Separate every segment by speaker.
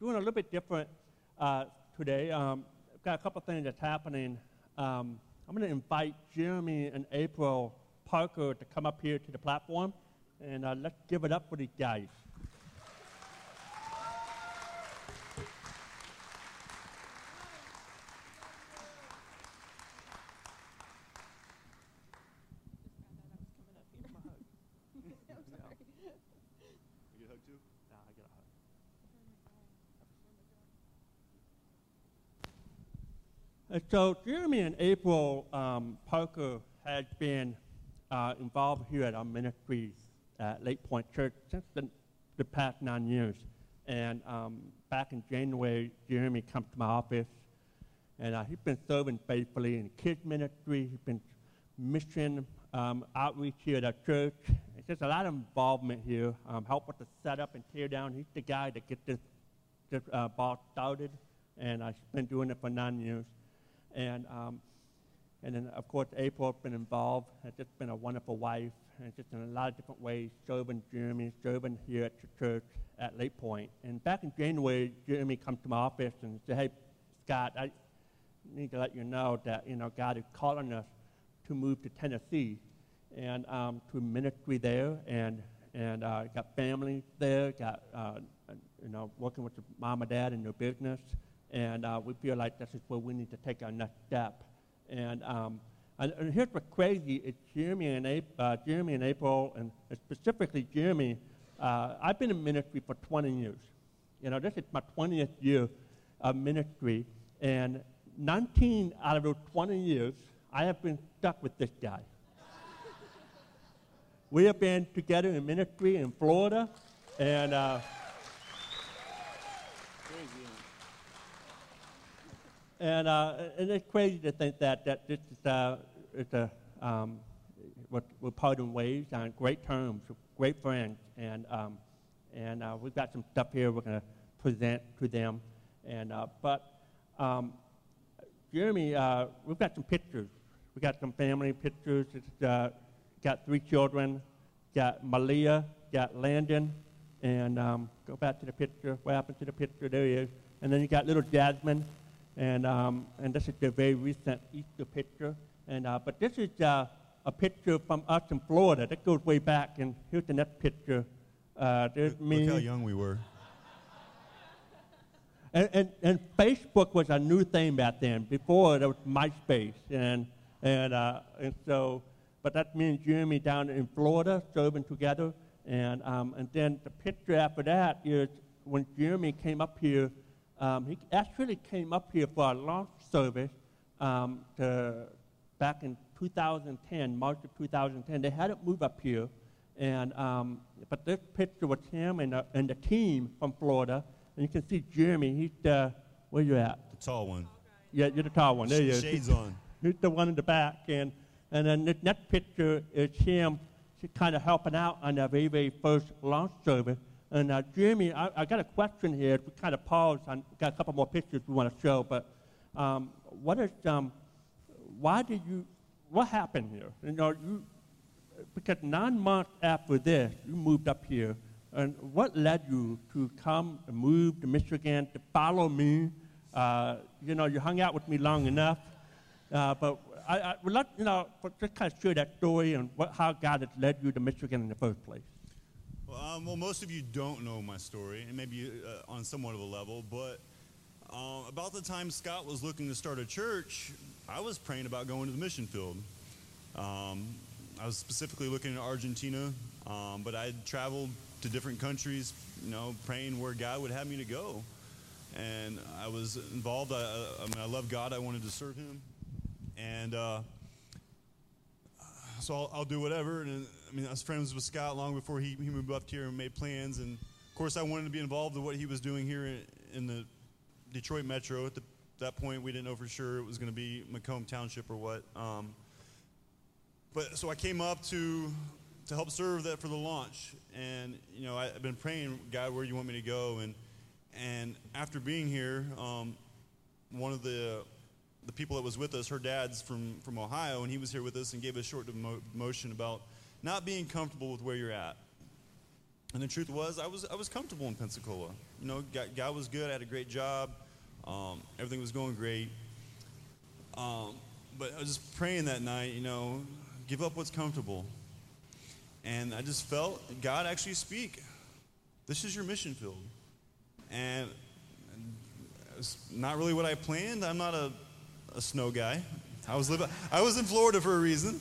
Speaker 1: doing a little bit different uh, today. Um, I've got a couple things that's happening. Um, I'm going to invite Jeremy and April Parker to come up here to the platform, and uh, let's give it up for these guys. And so Jeremy and April um, Parker had been uh, involved here at our ministries at Lake Point Church since the, the past nine years. And um, back in January, Jeremy comes to my office, and uh, he's been serving faithfully in kids ministry. He's been mission um, outreach here at our church. It's just a lot of involvement here. Um, help with the setup and tear down. He's the guy that gets this, this uh, ball started, and I've been doing it for nine years. And, um, and then, of course, April's been involved, has just been a wonderful wife, and just in a lot of different ways, serving Jeremy, serving here at the church at Lake Point. And back in January, Jeremy comes to my office and said, hey, Scott, I need to let you know that, you know, God is calling us to move to Tennessee and um, to ministry there, and, and uh, got family there, got, uh, you know, working with the mom and dad in their business, and uh, we feel like this is where we need to take our next step. And, um, and, and, here's what's crazy: Jeremy and April, uh, Jeremy and April, and specifically Jeremy. Uh, I've been in ministry for 20 years. You know, this is my 20th year of ministry, and 19 out of those 20 years, I have been stuck with this guy. we have been together in ministry in Florida, and. Uh, And, uh, and it's crazy to think that, that this is uh, it's a, um, we're, we're parting ways on great terms, great friends. And, um, and uh, we've got some stuff here we're going to present to them. And, uh, but um, Jeremy, uh, we've got some pictures. We've got some family pictures. It's uh, got three children. Got Malia, got Landon, and um, go back to the picture. What happened to the picture? There he is. And then you got little Jasmine, and, um, and this is the very recent Easter picture. And, uh, but this is uh, a picture from us in Florida. That goes way back. And here's the next picture. Uh, there's
Speaker 2: look,
Speaker 1: me.
Speaker 2: Look how young we were.
Speaker 1: And, and, and, Facebook was a new thing back then. Before, there was MySpace. And, and, uh, and so, but that's me and Jeremy down in Florida serving together. And, um, and then the picture after that is when Jeremy came up here um, he actually came up here for a launch service um, to, back in 2010, March of 2010. They had it move up here, and um, but this picture was him and, uh, and the team from Florida. And you can see Jeremy. He's the where you at?
Speaker 2: The tall one.
Speaker 1: Yeah, you're the tall one. There you
Speaker 2: are. Shades on.
Speaker 1: He's the one in the back, and and then the next picture is him kind of helping out on the very very first launch service. And uh, Jeremy, I, I, got a question here. We kind of paused. I got a couple more pictures we want to show, but um, what is, um, why did you, what happened here? You know, you, because nine months after this, you moved up here. And what led you to come and move to Michigan to follow me? Uh, you know, you hung out with me long enough. Uh, but I, I would like, you know, just kind of share that story and what, how God has led you to Michigan in the first place.
Speaker 2: Well, um, well, most of you don't know my story, and maybe uh, on somewhat of a level, but uh, about the time Scott was looking to start a church, I was praying about going to the mission field. Um, I was specifically looking at Argentina, um, but I had traveled to different countries, you know, praying where God would have me to go. And I was involved. I, I mean, I love God. I wanted to serve Him, and uh, so I'll, I'll, do whatever. And I mean, I was friends with Scott long before he, he moved up here and made plans. And of course, I wanted to be involved in what he was doing here in, in the Detroit metro. At the, that point, we didn't know for sure it was going to be Macomb Township or what. Um, but so I came up to to help serve that for the launch. And you know, I, have been praying, God, where do you want me to go. And and after being here, um, one of the the people that was with us, her dad's from, from Ohio, and he was here with us and gave a short demotion about not being comfortable with where you're at. And the truth was, I was I was comfortable in Pensacola. You know, God, was good. I had a great job. Um, everything was going great. Um, but I was just praying that night. You know, give up what's comfortable. And I just felt God actually speak. This is your mission field. And it's not really what I planned. I'm not a, a snow guy. I was living. I was in Florida for a reason.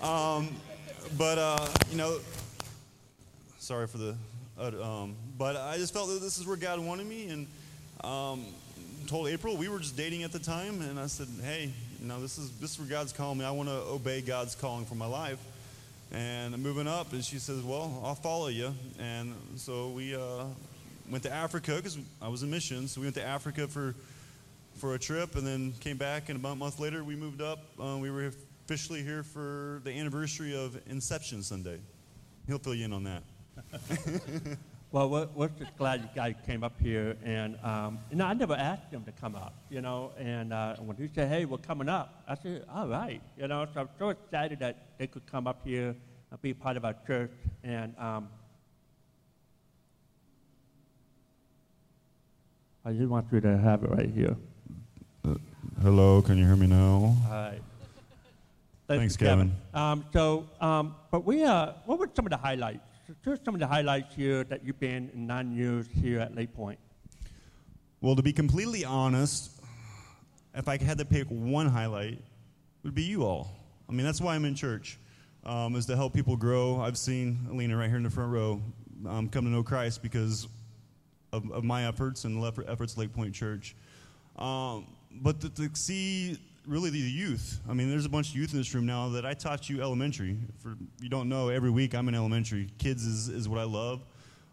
Speaker 2: Um, but uh, you know, sorry for the. Uh, um, but I just felt that this is where God wanted me, and um, told April we were just dating at the time, and I said, "Hey, you know, this is this is where God's calling me. I want to obey God's calling for my life." And I'm moving up, and she says, "Well, I'll follow you." And so we uh, went to Africa because I was in mission. So we went to Africa for for a trip, and then came back. And about a month later, we moved up. Uh, we were officially here for the anniversary of Inception Sunday. He'll fill you in on that.
Speaker 1: well, we're, we're, just glad you guys came up here, and um, you know, I never asked them to come up, you know, and uh, when he said, "Hey, we're coming up," I said, "All right," you know. So I'm so excited that they could come up here and be part of our church, and um, I just want you to have it right here.
Speaker 2: Uh, hello, can you hear me now?
Speaker 1: All right.
Speaker 2: Thanks, Kevin.
Speaker 1: Kevin. Um, so, um, but we, uh, what were some of the highlights? Just some of the highlights here that you've been in nine years here at Lake Point.
Speaker 2: Well, to be completely honest, if I had to pick one highlight, would be you all. I mean, that's why I'm in church, um, is to help people grow. I've seen Alina right here in the front row um, come to know Christ because of, of my efforts and the efforts of Lake Point Church. Um, but to, to see really the youth. I mean, there's a bunch of youth in this room now that I taught you elementary. For you don't know, every week I'm in elementary. Kids is, is what I love.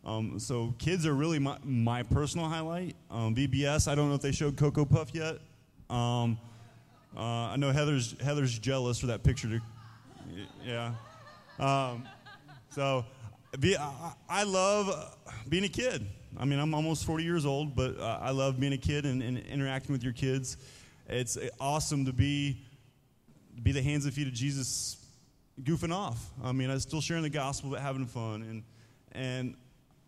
Speaker 2: Um, so kids are really my, my personal highlight. Um, VBS, I don't know if they showed Cocoa Puff yet. Um, uh, I know Heather's Heather's jealous for that picture. To, yeah. Um, so be, I, I, love being a kid. I mean, I'm almost 40 years old, but uh, I love being a kid and, and interacting with your kids it's awesome to be be the hands and feet of Jesus goofing off. I mean, I'm still sharing the gospel but having fun. And and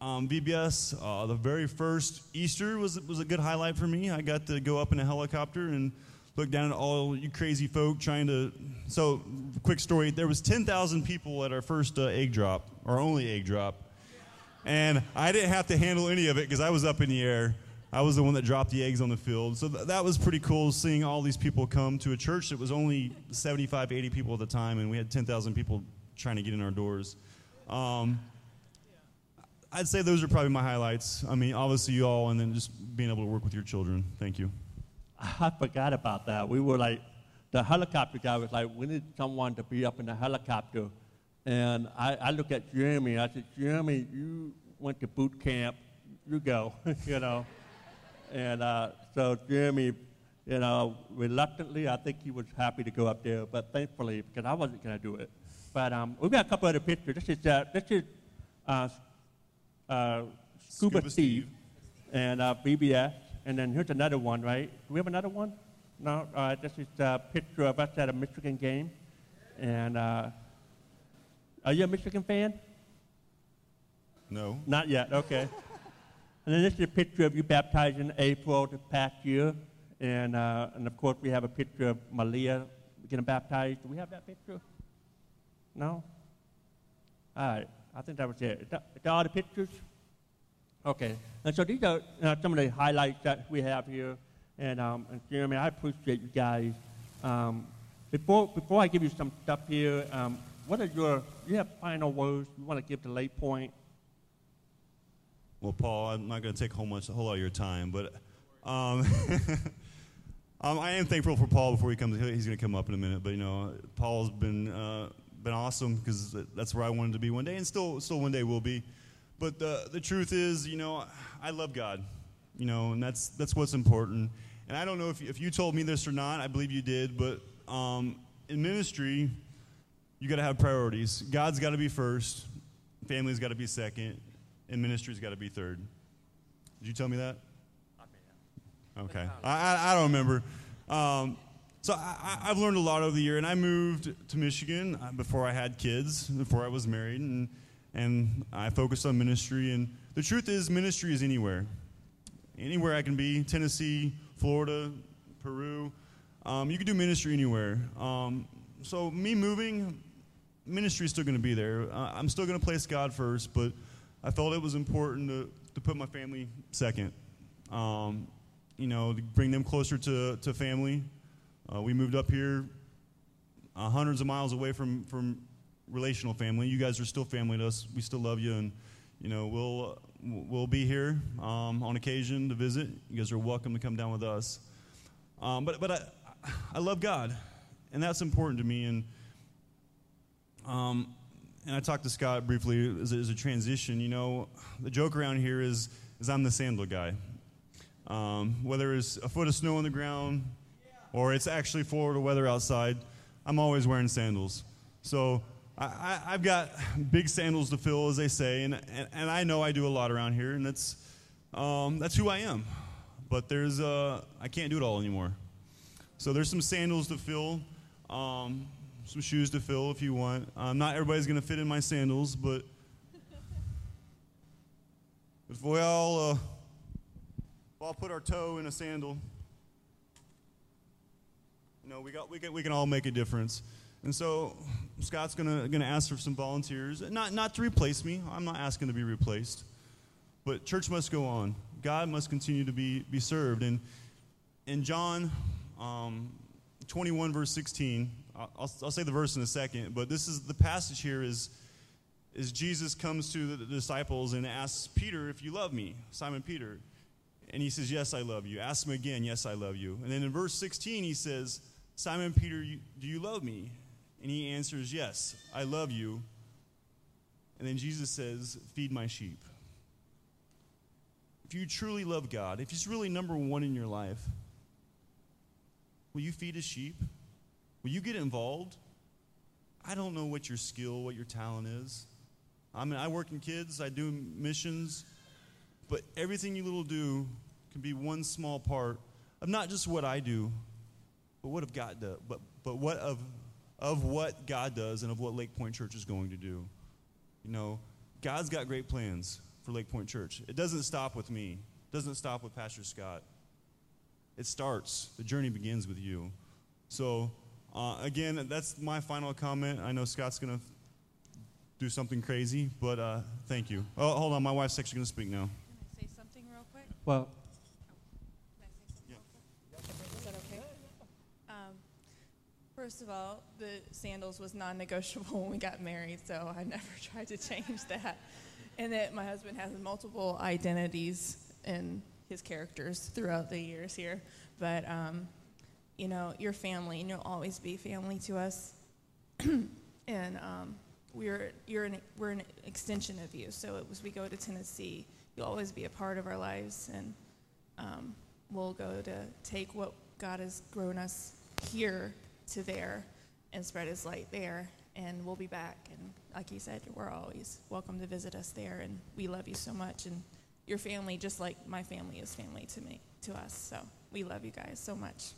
Speaker 2: um, VBS, uh, the very first Easter was was a good highlight for me. I got to go up in a helicopter and look down at all you crazy folk trying to. So, quick story: there was 10,000 people at our first uh, egg drop, our only egg drop, and I didn't have to handle any of it because I was up in the air. I was the one that dropped the eggs on the field. So th- that was pretty cool seeing all these people come to a church that was only 75, 80 people at the time, and we had 10,000 people trying to get in our doors. Um, I'd say those are probably my highlights. I mean, obviously, you all, and then just being able to work with your children. Thank you.
Speaker 1: I forgot about that. We were like, the helicopter guy was like, we need someone to be up in the helicopter. And I, I look at Jeremy, I said, Jeremy, you went to boot camp, you go, you know. And uh, so Jeremy, you know, reluctantly, I think he was happy to go up there, but thankfully, because I wasn't going to do it. But um, we've got a couple other pictures. This is, uh, this is uh, uh, Scuba, Scuba Steve, Steve, and uh, VBS. And then here's another one, right? Do we have another one? No? All right, this is a picture of us at a Michigan game. And uh, are you a Michigan fan?
Speaker 2: No.
Speaker 1: Not yet, okay. And then this is a picture of you baptized in April the past year. And, uh, and of course, we have a picture of Malia getting baptized. Do we have that picture? No? All right. I think that was it. Is that, is that all the pictures? Okay. And so these are uh, some of the highlights that we have here. And, um, and Jeremy, I appreciate you guys. Um, before, before I give you some stuff here, um, what are your, you have final words you want to give to Lake Point
Speaker 2: well, Paul, I'm not going to take whole much a whole lot of your time, but um, um, I am thankful for Paul. Before he comes, he's going to come up in a minute. But you know, Paul's been uh, been awesome because that's where I wanted to be one day, and still still one day will be. But the the truth is, you know, I love God, you know, and that's that's what's important. And I don't know if if you told me this or not. I believe you did, but um, in ministry, you got to have priorities. God's got to be first. Family's got to be second and ministry's got to be third. Did you tell me that? Okay. I, I don't remember. Um, so I, have learned a lot over the year, and I moved to Michigan uh, before I had kids, before I was married, and and I focused on ministry. And the truth is, ministry is anywhere. Anywhere I can be Tennessee, Florida, Peru. Um, you can do ministry anywhere. Um, so, me moving, ministry is still going to be there. Uh, I'm still going to place God first, but I felt it was important to, to put my family second. Um, you know, to bring them closer to, to family. Uh, we moved up here uh, hundreds of miles away from, from relational family. You guys are still family to us. We still love you, and you know we'll we'll be here um, on occasion to visit. You guys are welcome to come down with us. Um, but but I I love God, and that's important to me. And um, and I talked to Scott briefly as a, as a transition. You know, the joke around here is is I'm the sandal guy. Um, whether it's a foot of snow on the ground or it's actually Florida weather outside, I'm always wearing sandals. So I, have got big sandals to fill, as they say, and, and, and, I know I do a lot around here, and that's, um, that's who I am. But there's, uh, I can't do it all anymore. So there's some sandals to fill, um, some shoes to fill if you want. Um, not everybody's going to fit in my sandals, but if we all, uh, all put our toe in a sandal, you know, we, got, we, can, we can all make a difference. And so Scott's gonna gonna ask for some volunteers, not not to replace me. I'm not asking to be replaced, but church must go on. God must continue to be be served. And in John um, 21 verse 16, I'll, I'll say the verse in a second, but this is the passage here is is Jesus comes to the disciples and asks Peter if you love me, Simon Peter. And he says, Yes, I love you. Ask him again, Yes, I love you. And then in verse 16, he says, Simon Peter, do you love me? And he answers, Yes, I love you. And then Jesus says, Feed my sheep. If you truly love God, if He's really number one in your life, will you feed His sheep? Will you get involved? I don't know what your skill, what your talent is. I mean, I work in kids, I do missions, but everything you little do can be one small part of not just what I do, but what of God does, but, but what of of what God does and of what Lake Point Church is going to do. You know, God's got great plans for Lake Point Church. It doesn't stop with me. It doesn't stop with Pastor Scott. It starts. The journey begins with you. So, uh, again, that's my final comment. I know Scott's going to do something crazy, but uh, thank you. Oh, hold on. My wife's actually going to speak now.
Speaker 3: Can I say something real quick?
Speaker 1: Well,
Speaker 3: First of all, the sandals was non negotiable when we got married, so I never tried to change that. And that my husband has multiple identities and his characters throughout the years here. But, um, you know, your family, and you'll always be family to us. and um, we're, you're an, we're an extension of you. So as we go to Tennessee, you'll always be a part of our lives. And um, we'll go to take what God has grown us here to there and spread his light there. And we'll be back. And like you said, we're always welcome to visit us there. And we love you so much. And your family, just like my family is family to me, to us. So we love you guys so much.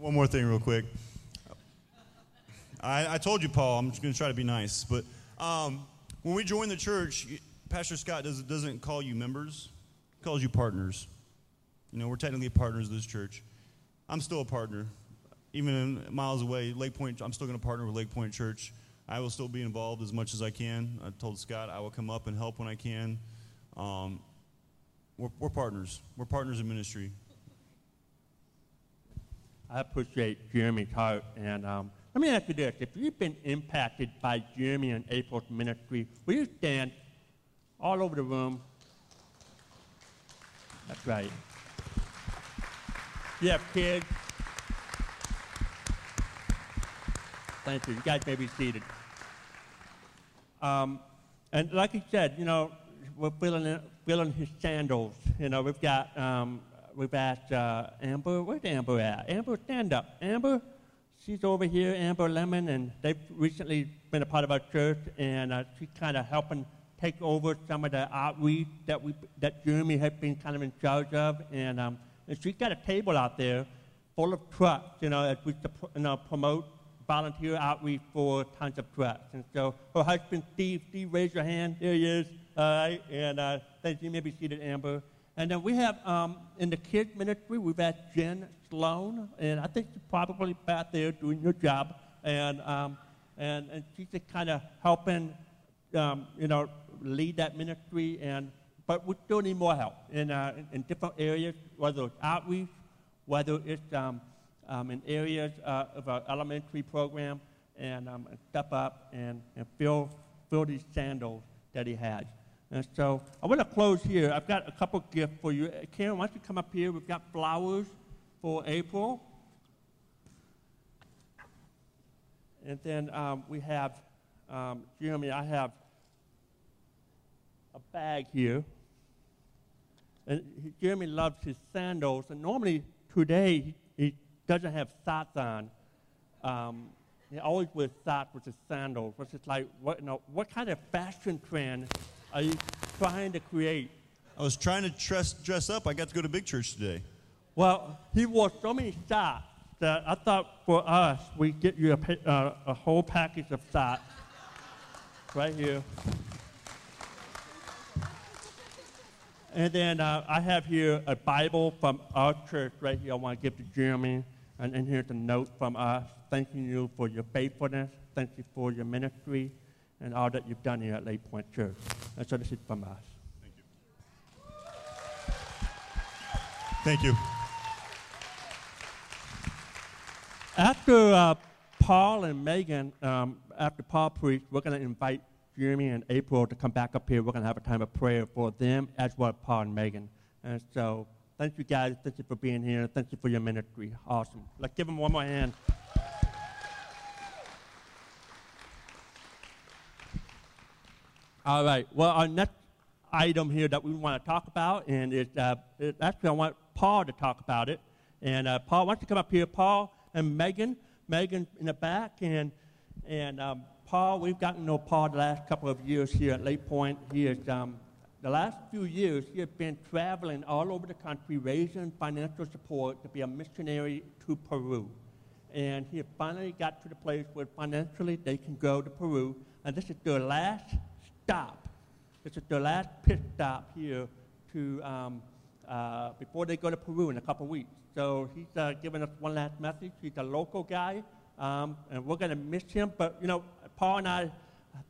Speaker 2: One more thing, real quick. I, I told you, Paul, I'm just going to try to be nice. But um, when we join the church, Pastor Scott does, doesn't call you members, he calls you partners. You know, we're technically partners of this church. I'm still a partner even miles away, Lake Point, I'm still going to partner with Lake Point Church. I will still be involved as much as I can. I told Scott I will come up and help when I can. Um, we're, we're partners. We're partners in ministry.
Speaker 1: I appreciate Jeremy's heart. And um, let me ask you this. If you've been impacted by Jeremy and April's ministry, will you stand all over the room? That's right. You have kids, Thank you. You guys may be seated. Um, and like he said, you know, we're filling, filling his sandals. You know, we've got, um, we've asked uh, Amber, where's Amber at? Amber, stand up. Amber, she's over here, Amber Lemon, and they've recently been a part of our church, and uh, she's kind of helping take over some of the outreach that we that Jeremy has been kind of in charge of, and, um, and she's got a table out there full of trucks, you know, as we you know, promote volunteer outreach for Tons of Trucks. And so her husband, Steve, Steve, raise your hand. There he is. All right. And uh, thank you. Maybe seated, Amber. And then we have um, in the kids ministry, we've had Jen Sloan, and I think she's probably back there doing your job. And, um, and, and she's just kind of helping, um, you know, lead that ministry. And, but we still need more help in, uh, in, in different areas, whether it's outreach, whether it's um, um, in areas uh, of our elementary program, and, um, and step up and, and fill, fill these sandals that he has. And so I want to close here. I've got a couple gifts for you. Uh, Karen, why don't you come up here? We've got flowers for April. And then um, we have, um, Jeremy, I have a bag here. And Jeremy loves his sandals. And normally today he, he doesn't have socks on. Um, he always wears socks with his sandals, which is like, what, you know, what kind of fashion trend are you trying to create?
Speaker 2: I was trying to dress, dress up. I got to go to big church today.
Speaker 1: Well, he wore so many socks that I thought for us, we get you a, uh, a whole package of socks right here. And then uh, I have here a Bible from our church right here. I want to give to Jeremy. And, and here's a note from us thanking you for your faithfulness. Thank you for your ministry and all that you've done here at Lake Point Church. And so this is from us.
Speaker 2: Thank you. Thank you.
Speaker 1: After uh, Paul and Megan, um, after Paul preached, we're going to invite Jeremy and April to come back up here. We're going to have a time of prayer for them as well as Paul and Megan. And so thank you guys. Thank you for being here. Thank you for your ministry. Awesome. Let's give them one more hand. All right. Well, our next item here that we want to talk about, and it's, uh, it, actually I want Paul to talk about it. And uh, Paul, why don't you come up here, Paul and Megan? Megan in the back, and and um, Paul. We've gotten to know Paul the last couple of years here at Lake Point. He is um, the last few years he has been traveling all over the country, raising financial support to be a missionary to Peru. And he finally got to the place where financially they can go to Peru, and this is their last stop. This is their last pit stop here to um, uh, before they go to Peru in a couple weeks. So he's uh, giving us one last message. He's a local guy, um, and we're going to miss him. But you know, Paul and I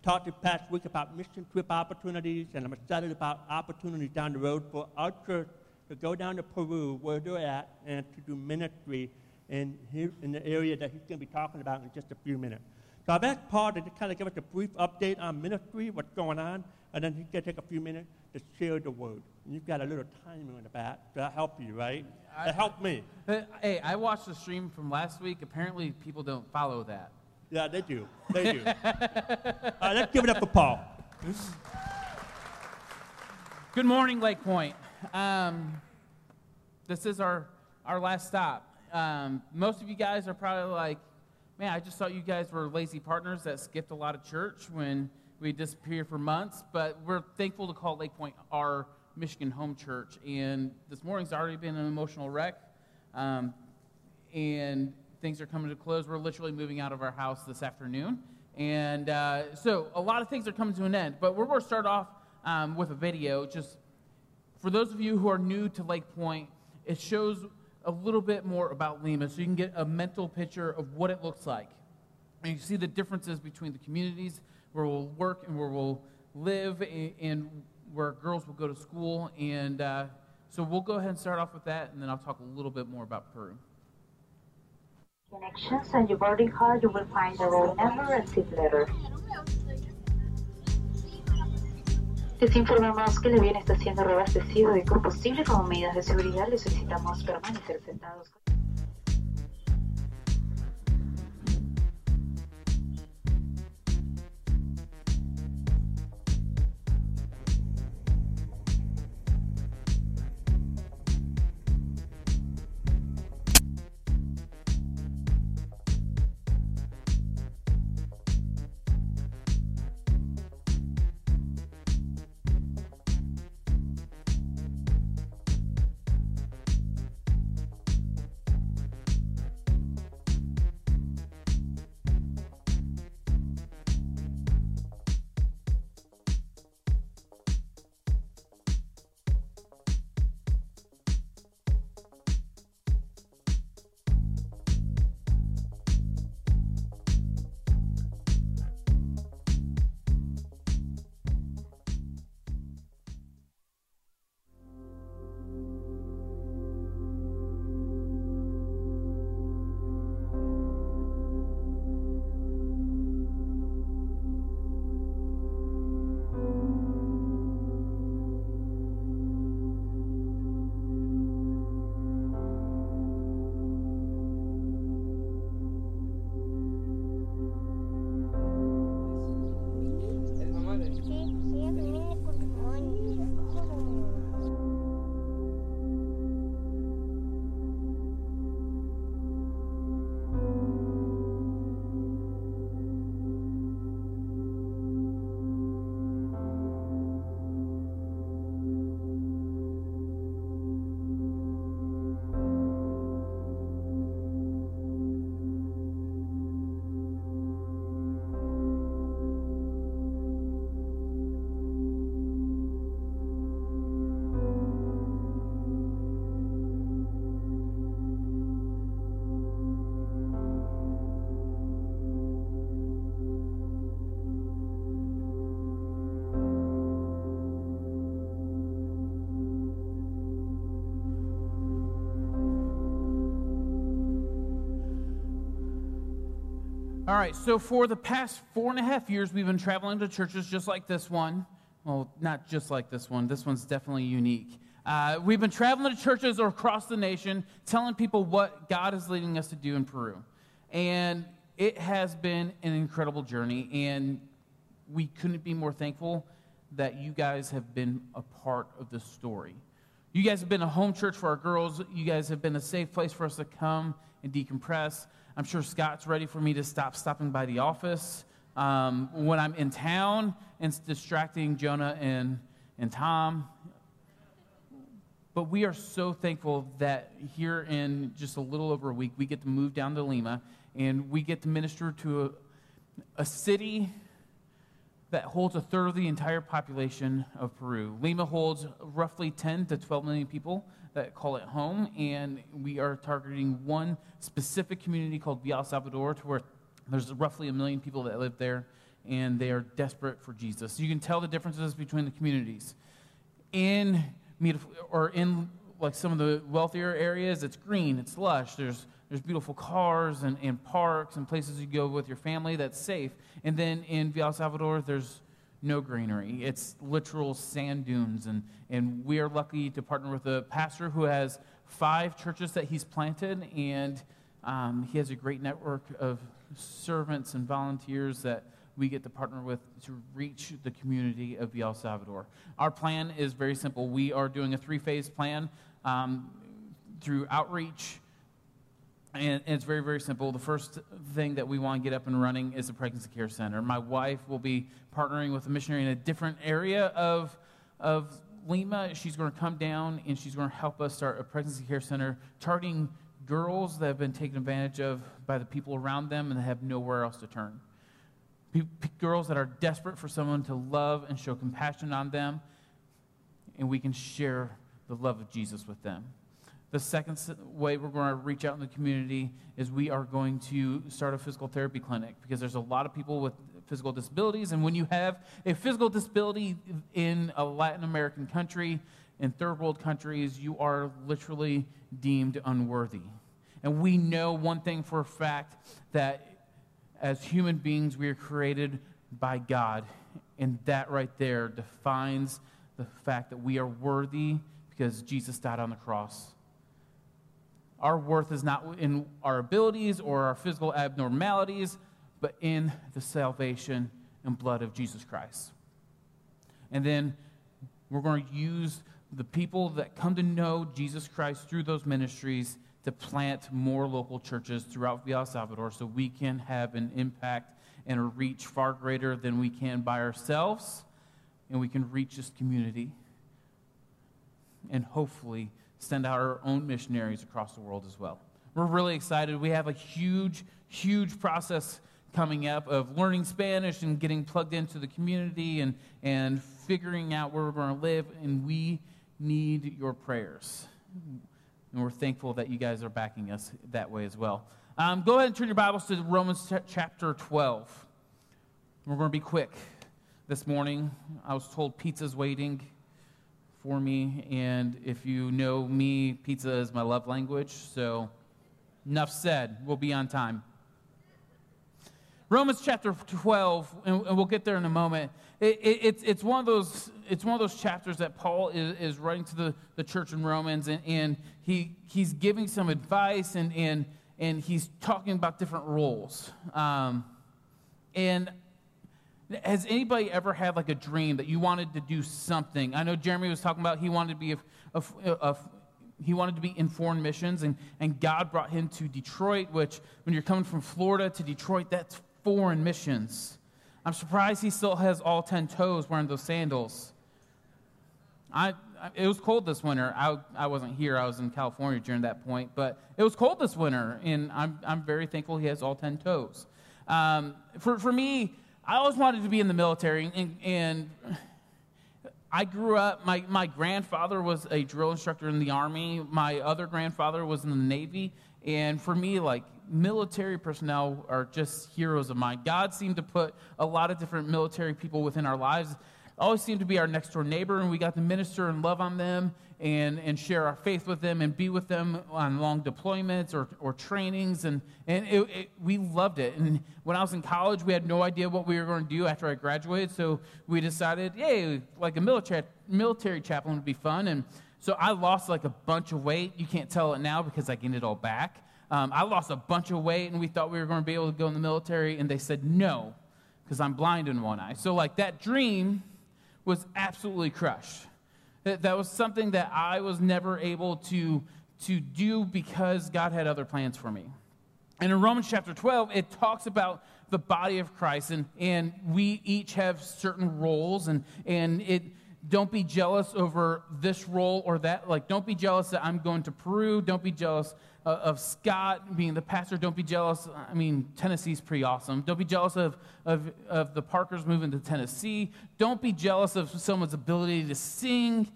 Speaker 1: talked this past week about mission trip opportunities, and I'm excited about opportunities down the road for our church to go down to Peru, where they're at, and to do ministry in, here, in the area that he's going to be talking about in just a few minutes. So I've asked Paul to kind of give us a brief update on ministry, what's going on, and then he's going to take a few minutes to share the word. And you've got a little timer in the back to help you, right?
Speaker 4: I,
Speaker 1: to help me.
Speaker 4: Hey, I watched the stream from last week. Apparently, people don't follow that.
Speaker 1: Yeah, they do. They do. All right, let's give it up for Paul.
Speaker 4: Good morning, Lake Point. Um, this is our, our last stop. Um, most of you guys are probably like, man, I just thought you guys were lazy partners that skipped a lot of church when we disappeared for months. But we're thankful to call Lake Point our Michigan home church. And this morning's already been an emotional wreck. Um, and things are coming to close. We're literally moving out of our house this afternoon. And uh, so a lot of things are coming to an end. But we're going to start off um, with a video. Just for those of you who are new to Lake Point, it shows a little bit more about Lima so you can get a mental picture of what it looks like. And you see the differences between the communities where we'll work and where we'll live and where girls will go to school. And uh, so we'll go ahead and start off with that, and then I'll talk a little bit more about Peru.
Speaker 5: Connections and your boarding card, you will find the roll number and seat letter. Les informamos que el avión está siendo reabastecido de combustible como medidas de seguridad. Les solicitamos permanecer sentados.
Speaker 4: All right, so for the past four and a half years, we've been traveling to churches just like this one. Well, not just like this one, this one's definitely unique. Uh, we've been traveling to churches across the nation, telling people what God is leading us to do in Peru. And it has been an incredible journey, and we couldn't be more thankful that you guys have been a part of this story. You guys have been a home church for our girls. You guys have been a safe place for us to come and decompress. I'm sure Scott's ready for me to stop stopping by the office um, when I'm in town and distracting Jonah and, and Tom. But we are so thankful that here in just a little over a week, we get to move down to Lima and we get to minister to a, a city that holds a third of the entire population of Peru. Lima holds roughly 10 to 12 million people that call it home, and we are targeting one specific community called Villa Salvador, to where there's roughly a million people that live there, and they are desperate for Jesus. You can tell the differences between the communities. In or in like some of the wealthier areas, it's green, it's lush. There's there's beautiful cars and, and parks and places you go with your family that's safe. And then in Villa Salvador, there's no greenery. It's literal sand dunes. And, and we are lucky to partner with a pastor who has five churches that he's planted, and um, he has a great network of servants and volunteers that we get to partner with to reach the community of El Salvador. Our plan is very simple. We are doing a three phase plan um, through outreach and, it's very, very simple. The first thing that we want to get up and running is a pregnancy care center. My wife will be partnering with a missionary in a different area of, of Lima. She's going to come down and she's going to help us start a pregnancy care center targeting girls that have been taken advantage of by the people around them and they have nowhere else to turn. Girls that are desperate for someone to love and show compassion on them, and we can share the love of Jesus with them. The second way we're going to reach out in the community is we are going to start a physical therapy clinic because there's a lot of people with physical disabilities. And when you have a physical disability in a Latin American country, in third world countries, you are literally deemed unworthy. And we know one thing for a fact that as human beings, we are created by God. And that right there defines the fact that we are worthy because Jesus died on the cross. Our worth is not in our abilities or our physical abnormalities, but in the salvation and blood of Jesus Christ. And then we're going to use the people that come to know Jesus Christ through those ministries to plant more local churches throughout El Salvador so we can have an impact and a reach far greater than we can by ourselves, and we can reach this community and hopefully send out our own missionaries across the world as well. We're really excited. We have a huge, huge process coming up of learning Spanish and getting plugged into the community and, and figuring out where we're going to live. And we need your prayers. And we're thankful that you guys are backing us that way as well. Um, go ahead and turn your Bibles to Romans ch- chapter 12. We're going to be quick this morning. I was told pizza's waiting for me. And if you know me, pizza is my love language. So, enough said. We'll be on time. Romans chapter 12, and, we'll get there in a moment. It, it, it's, it's, one of those, it's one of those chapters that Paul is, is writing to the, the church in Romans, and, and he, he's giving some advice, and, and, and he's talking about different roles. Um, and has anybody ever had like a dream that you wanted to do something? I know Jeremy was talking about he wanted to be a, a, a, he wanted to be in foreign missions, and, and God brought him to Detroit, which when you're coming from Florida to Detroit, that's foreign missions. I'm surprised he still has all 10 toes wearing those sandals. I, it was cold this winter. I, I wasn't here. I was in California during that point, but it was cold this winter, and I'm, I'm very thankful he has all 10 toes. Um, for, for me, I always wanted to be in the military, and, and I grew up, my, my grandfather was a drill instructor in the Army. My other grandfather was in the Navy. And for me, like, military personnel are just heroes of mine. God seemed to put a lot of different military people within our lives. always seemed to be our next door neighbor, and we got to minister and love on them and, and share our faith with them and be with them on long deployments or, or trainings. And, and it, it, we loved it. And when I was in college, we had no idea what we were going to do after I graduated. So we decided, hey, like a military, military chaplain would be fun. And so I lost like a bunch of weight. You can't tell it now because I gained it all back. Um, I lost a bunch of weight, and we thought we were going to be able to go in the military, and they said no because I'm blind in one eye. So, like, that dream was absolutely crushed. That, that was something that I was never able to, to do because God had other plans for me. And in Romans chapter 12, it talks about the body of Christ, and, and we each have certain roles, and, and it don't be jealous over this role or that. Like, don't be jealous that I'm going to Peru. Don't be jealous of Scott being the pastor. Don't be jealous. I mean, Tennessee's pretty awesome. Don't be jealous of, of, of the Parkers moving to Tennessee. Don't be jealous of someone's ability to sing.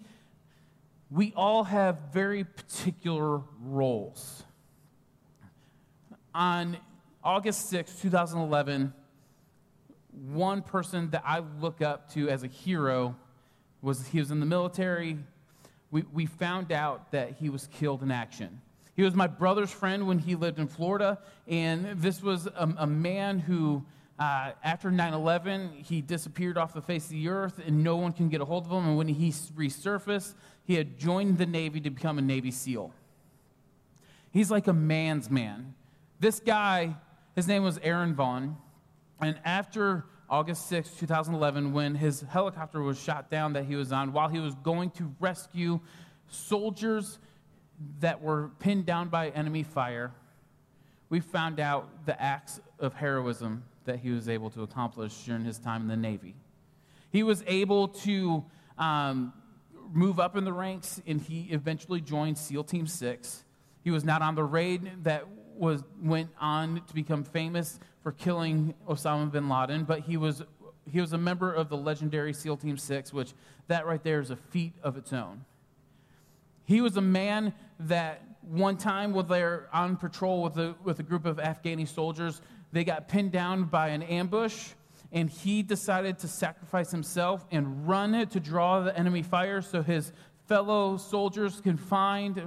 Speaker 4: We all have very particular roles. On August 6, 2011, one person that I look up to as a hero was he was in the military. We, we found out that he was killed in action. He was my brother's friend when he lived in Florida, and this was a, a man who, uh, after 9 11, he disappeared off the face of the earth, and no one can get a hold of him. And when he resurfaced, he had joined the Navy to become a Navy SEAL. He's like a man's man. This guy, his name was Aaron Vaughn, and after August 6, 2011, when his helicopter was shot down that he was on, while he was going to rescue soldiers that were pinned down by enemy fire, we found out the acts of heroism that he was able to accomplish during his time in the Navy. He was able to um, move up in the ranks, and he eventually joined SEAL Team 6. He was not on the raid that was, went on to become famous for killing Osama bin Laden, but he was, he was a member of the legendary SEAL Team 6, which that right there is a feat of its own. He was a man that one time when they're on patrol with a, with a group of Afghani soldiers, they got pinned down by an ambush, and he decided to sacrifice himself and run it to draw the enemy fire so his fellow soldiers can find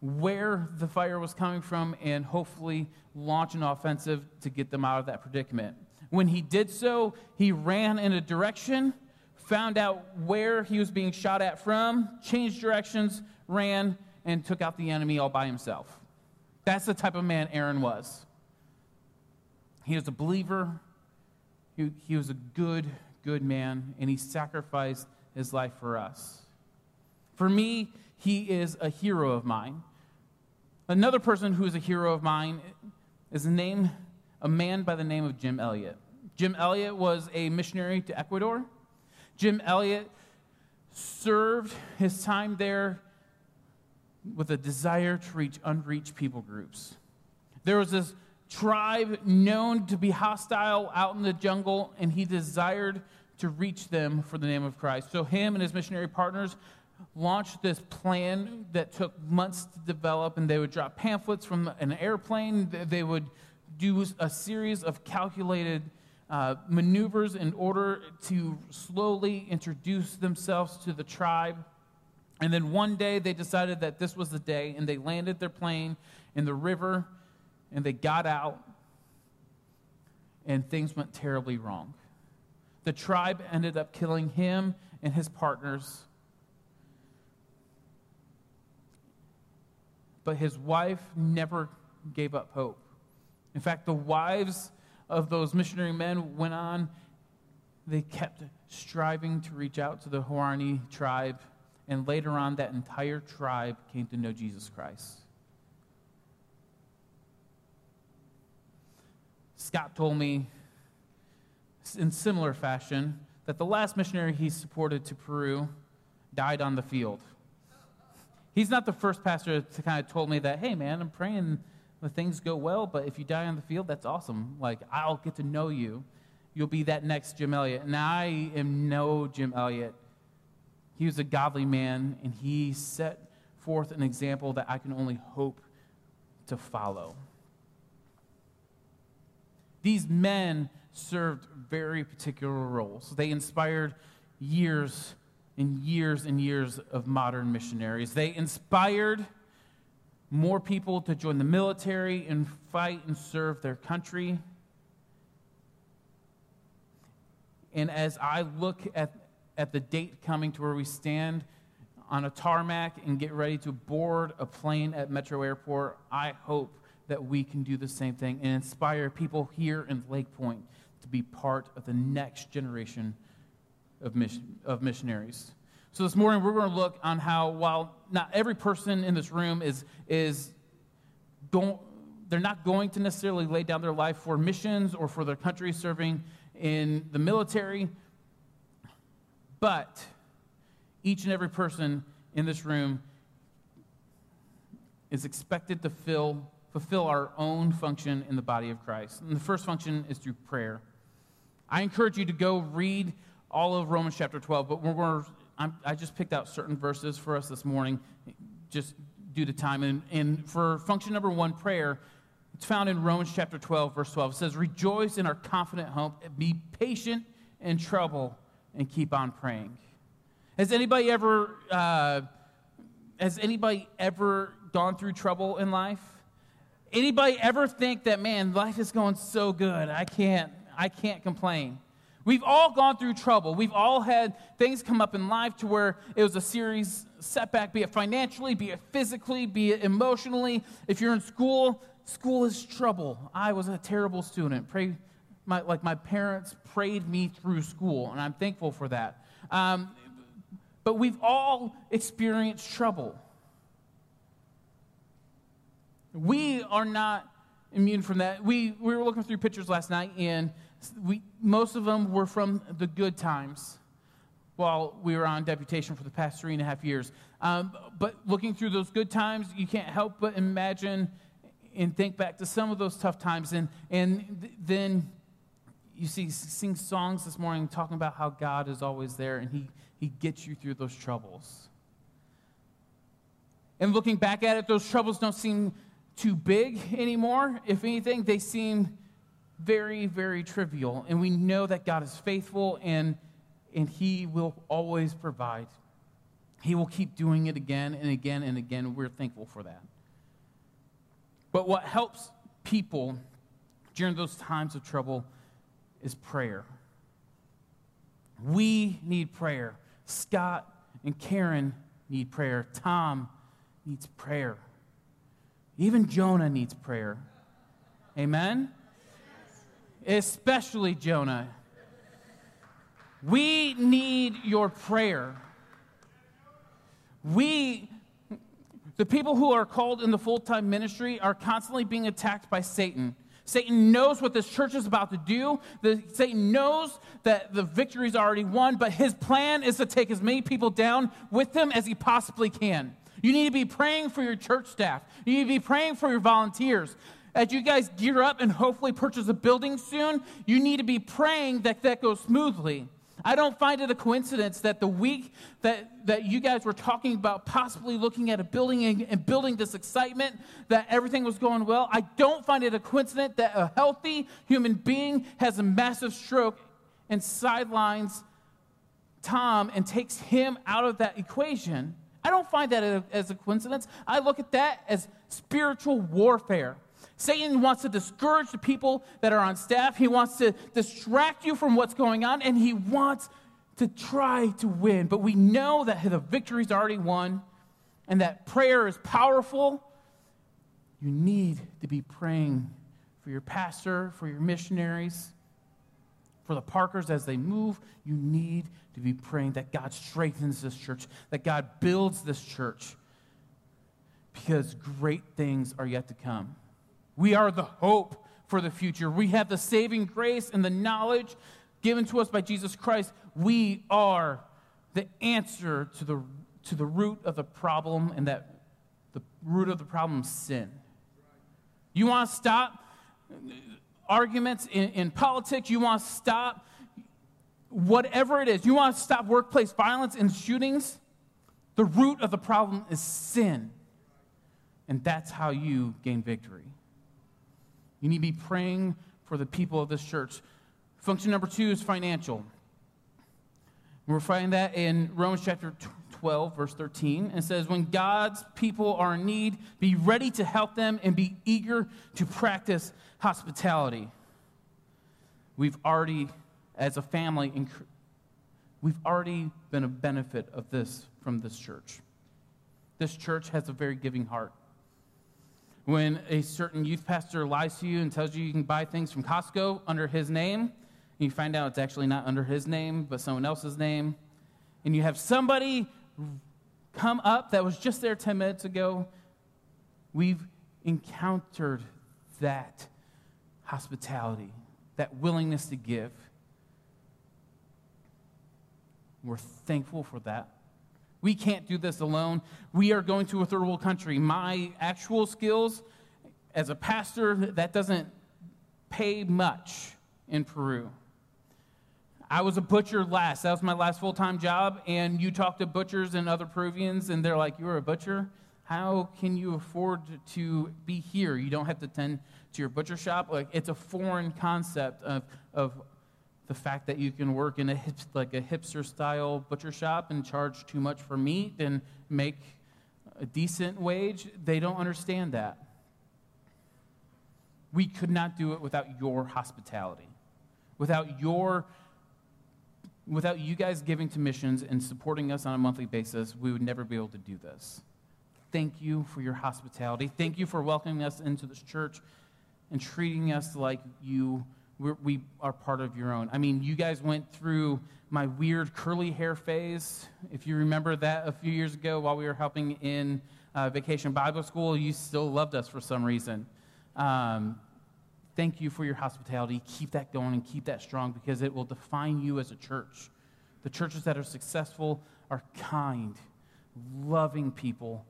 Speaker 4: where the fire was coming from and hopefully launch an offensive to get them out of that predicament. When he did so, he ran in a direction, found out where he was being shot at from, changed directions, ran, and took out the enemy all by himself. That's the type of man Aaron was. He was a believer, he, he was a good, good man, and he sacrificed his life for us. For me, he is a hero of mine. Another person who is a hero of mine is a name, a man by the name of Jim Elliot. Jim Elliot was a missionary to Ecuador. Jim Elliot served his time there with a desire to reach unreached people groups. There was this tribe known to be hostile out in the jungle, and he desired to reach them for the name of Christ. So, him and his missionary partners launched this plan that took months to develop, and they would drop pamphlets from an airplane. They would do a series of calculated uh, maneuvers in order to slowly introduce themselves to the tribe. And then one day they decided that this was the day, and they landed their plane in the river, and they got out, and things went terribly wrong. The tribe ended up killing him and his partners. But his wife never gave up hope. In fact, the wives of those missionary men went on, they kept striving to reach out to the Huaorani tribe and later on, that entire tribe came to know Jesus Christ. Scott told me in similar fashion that the last missionary he supported to Peru died on the field. He's not the first pastor to kind of told me that, hey man, I'm praying the things go well, but if you die on the field, that's awesome. Like I'll get to know you. You'll be that next Jim Elliot. And I am no Jim Elliot. He was a godly man, and he set forth an example that I can only hope to follow. These men served very particular roles. They inspired years and years and years of modern missionaries. They inspired more people to join the military and fight and serve their country. And as I look at, at the date coming to where we stand on a tarmac and get ready to board a plane at Metro Airport, I hope that we can do the same thing and inspire people here in Lake Point to be part of the next generation of, mission, of missionaries. So this morning we're going to look on how while not every person in this room is is going they're not going to necessarily lay down their life for missions or for their country serving in the military, but each and every person in this room is expected to fill, fulfill our own function in the body of Christ. And the first function is through prayer. I encourage you to go read all of Romans chapter 12, but we're to, i just picked out certain verses for us this morning, just due to time. And, and for function number one, prayer, it's found in Romans chapter 12, verse 12. It says, Rejoice in our confident hope, be patient in trouble, and keep on praying. Has anybody ever, uh, has anybody ever gone through trouble in life? Anybody ever think that, man, life is going so good, I can't, I can't complain? We've all gone through trouble. We've all had things come up in life to where it was a serious setback, be it financially, be it physically, be it emotionally. If you're in school, school is trouble. I was a terrible student. Pray, my, like my parents prayed me through school, and I'm thankful for that. Um, but we've all experienced trouble. We are not immune from that. We, we were looking through pictures last night, and we, most of them were from the good times while we were on deputation for the past three and a half years. Um, but looking through those good times, you can't help but imagine and think back to some of those tough times. And, and th- then you see, sing songs this morning talking about how God is always there and he, he gets you through those troubles. And looking back at it, those troubles don't seem too big anymore. If anything, they seem very, very trivial. And we know that God is faithful and, and He will always provide. He will keep doing it again and again and again. We're thankful for that. But what helps people during those times of trouble is prayer. We need prayer. Scott and Karen need prayer. Tom needs prayer. Even Jonah needs prayer. Amen? especially Jonah. We need your prayer. We, the people who are called in the full time ministry, are constantly being attacked by Satan. Satan knows what this church is about to do. The, Satan knows that the victory is already won, but his plan is to take as many people down with him as he possibly can. You need to be praying for your church staff. You need to be praying for your volunteers as you guys gear up and hopefully purchase a building soon, you need to be praying that that goes smoothly. I don't find it a coincidence that the week that, that you guys were talking about possibly looking at a building and, and, building this excitement, that everything was going well. I don't find it a coincidence that a healthy human being has a massive stroke and sidelines Tom and takes him out of that equation. I don't find that as a coincidence. I look at that as spiritual warfare. Satan wants to discourage the people that are on staff. He wants to distract you from what's going on, and he wants to try to win. But we know that the victory's already won and that prayer is powerful. You need to be praying for your pastor, for your missionaries, for the Parkers as they move. You need to be praying that God strengthens this church, that God builds this church, because great things are yet to come. We are the hope for the future. We have the saving grace and the knowledge given to us by Jesus Christ. We are the answer to the, to the root of the problem, and that the root of the problem is sin. You want to stop arguments in, in politics? You want to stop whatever it is? You want to stop workplace violence and shootings? The root of the problem is sin. And that's how you gain victory. You need to be praying for the people of this church. Function number two is financial. We're finding that in Romans chapter 12, verse 13. And it says, When God's people are in need, be ready to help them and be eager to practice hospitality. We've already, as a family, we've already been a benefit of this from this church. This church has a very giving heart. When a certain youth pastor lies to you and tells you you can buy things from Costco under his name, and you find out it's actually not under his name, but someone else's name, and you have somebody come up that was just there 10 minutes ago, we've encountered that hospitality, that willingness to give. We're thankful for that. We can't do this alone. We are going to a third world country. My actual skills as a pastor, that doesn't pay much in Peru. I was a butcher last. That was my last full time job. And you talk to butchers and other Peruvians, and they're like, You're a butcher? How can you afford to be here? You don't have to tend to your butcher shop. Like, it's a foreign concept of, of the fact that you can work in a hip, like a hipster style butcher shop and charge too much for meat and make a decent wage. They don't understand that. We could not do it without your hospitality, without your without you guys giving to missions and supporting us on a monthly basis, we would never be able to do this. Thank you for your hospitality. Thank you for welcoming us into this church and treating us like you we're, we are part of your own. I mean, you guys went through my weird curly hair phase. If you remember that a few years ago while we were helping in uh, Vacation Bible School, you still loved us for some reason. Um, thank you for your hospitality. Keep that going and keep that strong because it will define you as a church. The churches that are successful are kind, loving people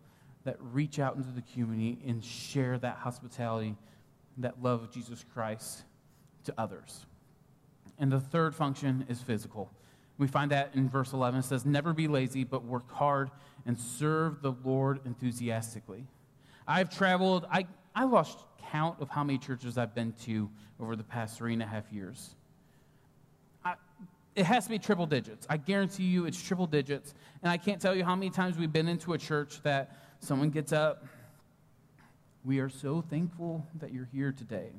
Speaker 4: that reach out into the community and share that hospitality, that love of Jesus Christ to others. And the third function is physical. We find that in verse 11. It says, Never be lazy, but work hard and serve the Lord enthusiastically. I've traveled, I, I lost count of how many churches I've been to over the past three and a half years. It has to be triple digits. I guarantee you it's triple digits. And I can't tell you how many times we've been into a church that someone gets up. We are so thankful that you're here today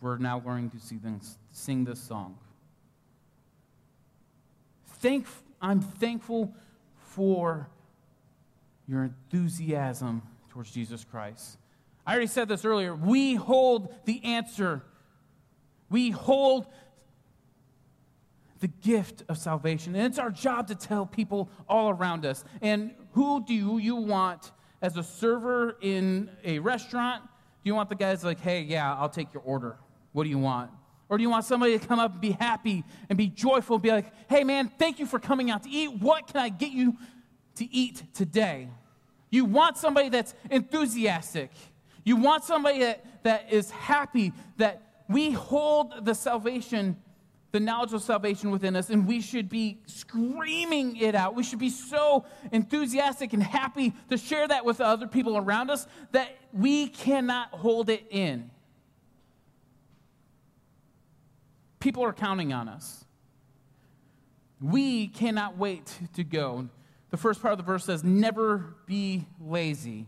Speaker 4: we're now going to see them sing this song. Thank, I'm thankful for your enthusiasm towards Jesus Christ. I already said this earlier. We hold the answer. We hold the gift of salvation. And it's our job to tell people all around us. And who do you want as a server in a restaurant? Do you want the guys like, hey, yeah, I'll take your order? What do you want? Or do you want somebody to come up and be happy and be joyful and be like, hey man, thank you for coming out to eat. What can I get you to eat today? You want somebody that's enthusiastic. You want somebody that, that is happy, that we hold the salvation, the knowledge of salvation within us, and we should be screaming it out. We should be so enthusiastic and happy to share that with other people around us that we cannot hold it in. People are counting on us. We cannot wait to go. The first part of the verse says, Never be lazy.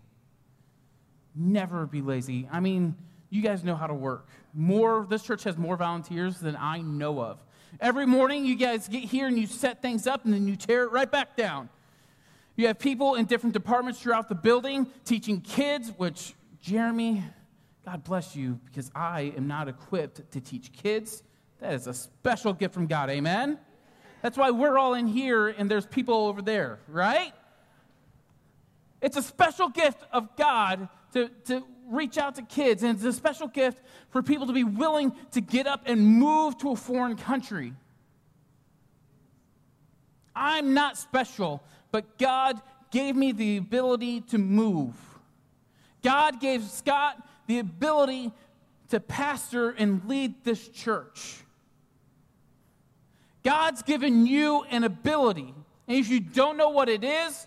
Speaker 4: Never be lazy. I mean, you guys know how to work. More, this church has more volunteers than I know of. Every morning, you guys get here and you set things up and then you tear it right back down. You have people in different departments throughout the building teaching kids, which, Jeremy, God bless you, because I am not equipped to teach kids. That is a special gift from God. Amen? That's why we're all in here and there's people over there, right? It's a special gift of God to, to reach out to kids, and it's a special gift for people to be willing to get up and move to a foreign country. I'm not special, but God gave me the ability to move. God gave Scott the ability to pastor and lead this church. God's given you an ability. And if you don't know what it is,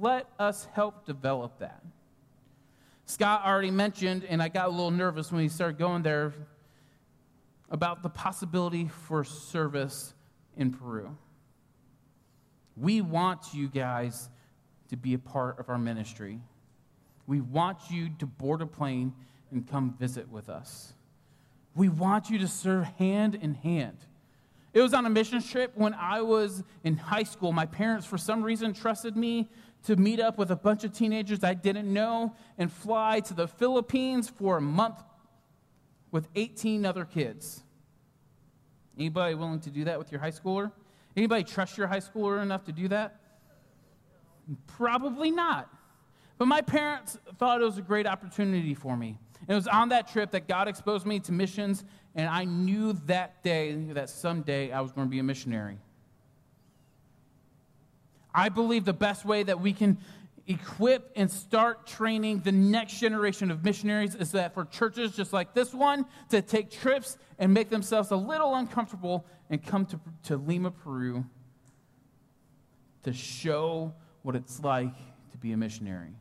Speaker 4: let us help develop that. Scott already mentioned, and I got a little nervous when he started going there, about the possibility for service in Peru. We want you guys to be a part of our ministry. We want you to board a plane and come visit with us. We want you to serve hand in hand. It was on a mission trip when I was in high school. My parents, for some reason, trusted me to meet up with a bunch of teenagers I didn't know and fly to the Philippines for a month with 18 other kids. Anybody willing to do that with your high schooler? Anybody trust your high schooler enough to do that? Probably not. But my parents thought it was a great opportunity for me. It was on that trip that God exposed me to missions, and I knew that day that someday I was going to be a missionary. I believe the best way that we can equip and start training the next generation of missionaries is that for churches just like this one to take trips and make themselves a little uncomfortable and come to, to Lima, Peru to show what it's like to be a missionary.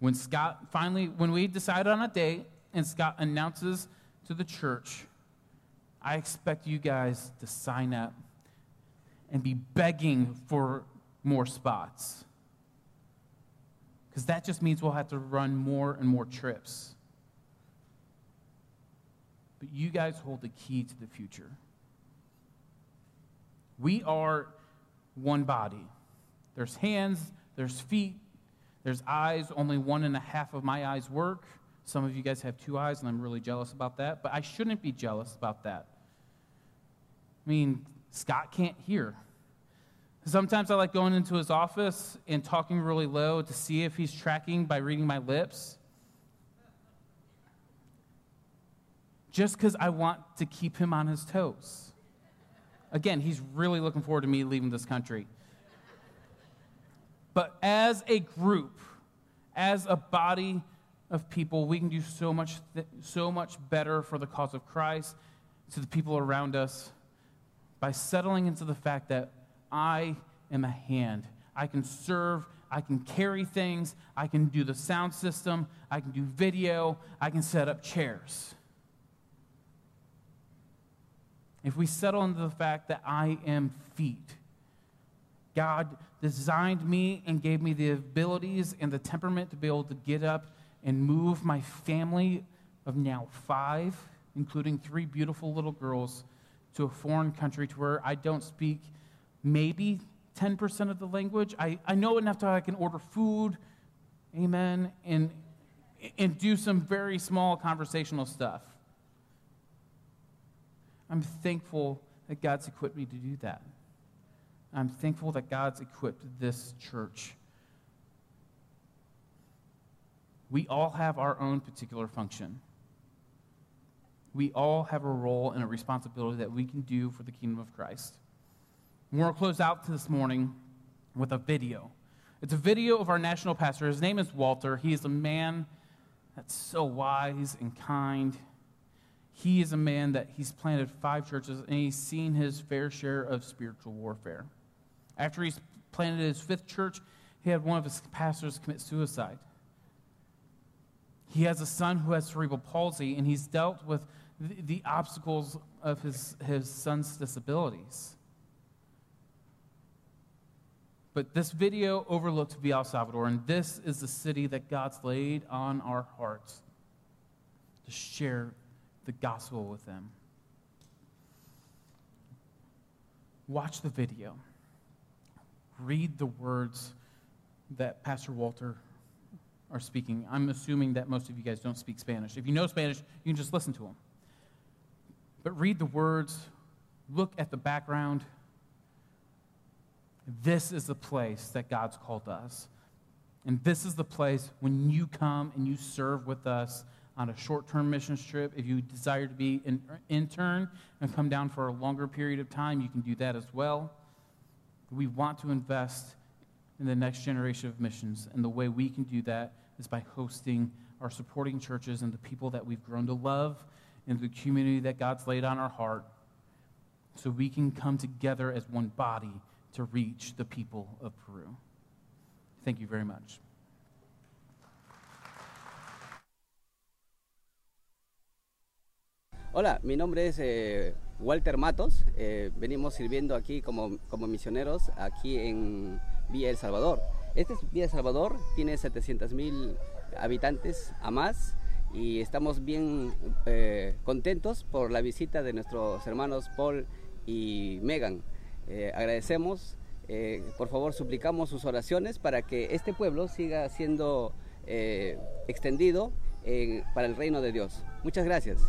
Speaker 4: When Scott finally, when we decide on a date and Scott announces to the church, I expect you guys to sign up and be begging for more spots. Because that just means we'll have to run more and more trips. But you guys hold the key to the future. We are one body. There's hands, there's feet, there's eyes. Only one and a half of my eyes work. Some of you guys have two eyes, and I'm really jealous about that, but I shouldn't be jealous about that. I mean, Scott can't hear. Sometimes I like going into his office and talking really low to see if he's tracking by reading my lips. Just because I want to keep him on his toes. Again, he's really looking forward to me leaving this country. But as a group, as a body of people, we can do so much, th- so much better for the cause of Christ, to the people around us, by settling into the fact that I am a hand. I can serve, I can carry things, I can do the sound system, I can do video, I can set up chairs. If we settle into the fact that I am feet, God designed me and gave me the abilities and the temperament to be able to get up and move my family of now five, including three beautiful little girls to a foreign country to where I don't speak maybe 10% of the language. I, I know enough to I can order food, amen, and, and do some very small conversational stuff. I'm thankful that God's equipped me to do that. I'm thankful that God's equipped this church. We all have our own particular function we all have a role and a responsibility that we can do for the kingdom of Christ. We're going to close out this morning with a video. It's a video of our national pastor. His name is Walter. He is a man that's so wise and kind. He is a man that he's planted five churches and he's seen his fair share of spiritual warfare. After he's planted his fifth church, he had one of his pastors commit suicide. He has a son who has cerebral palsy, and he's dealt with the, the obstacles of his, his son's disabilities. But this video overlooks El Salvador, and this is the city that God's laid on our hearts to share the gospel with them. Watch the video. Read the words that Pastor Walter are speaking. I'm assuming that most of you guys don't speak Spanish. If you know Spanish, you can just listen to them. But read the words, look at the background. This is the place that God's called us. And this is the place when you come and you serve with us on a short term mission trip. If you desire to be an intern and come down for a longer period of time, you can do that as well. We want to invest in the next generation of missions. And the way we can do that is by hosting our supporting churches and the people that we've grown to love and the community that God's laid on our heart so we can come together as one body to reach the people of Peru. Thank you very much.
Speaker 6: Hola, mi nombre es eh, Walter Matos. Eh, venimos sirviendo aquí como, como misioneros aquí en Villa El Salvador. Este es Villa El Salvador, tiene 700 mil habitantes a más y estamos bien eh, contentos por la visita de nuestros hermanos Paul y Megan. Eh, agradecemos, eh, por favor suplicamos sus oraciones para que este pueblo siga siendo extendido para el reino de Dios. Muchas gracias.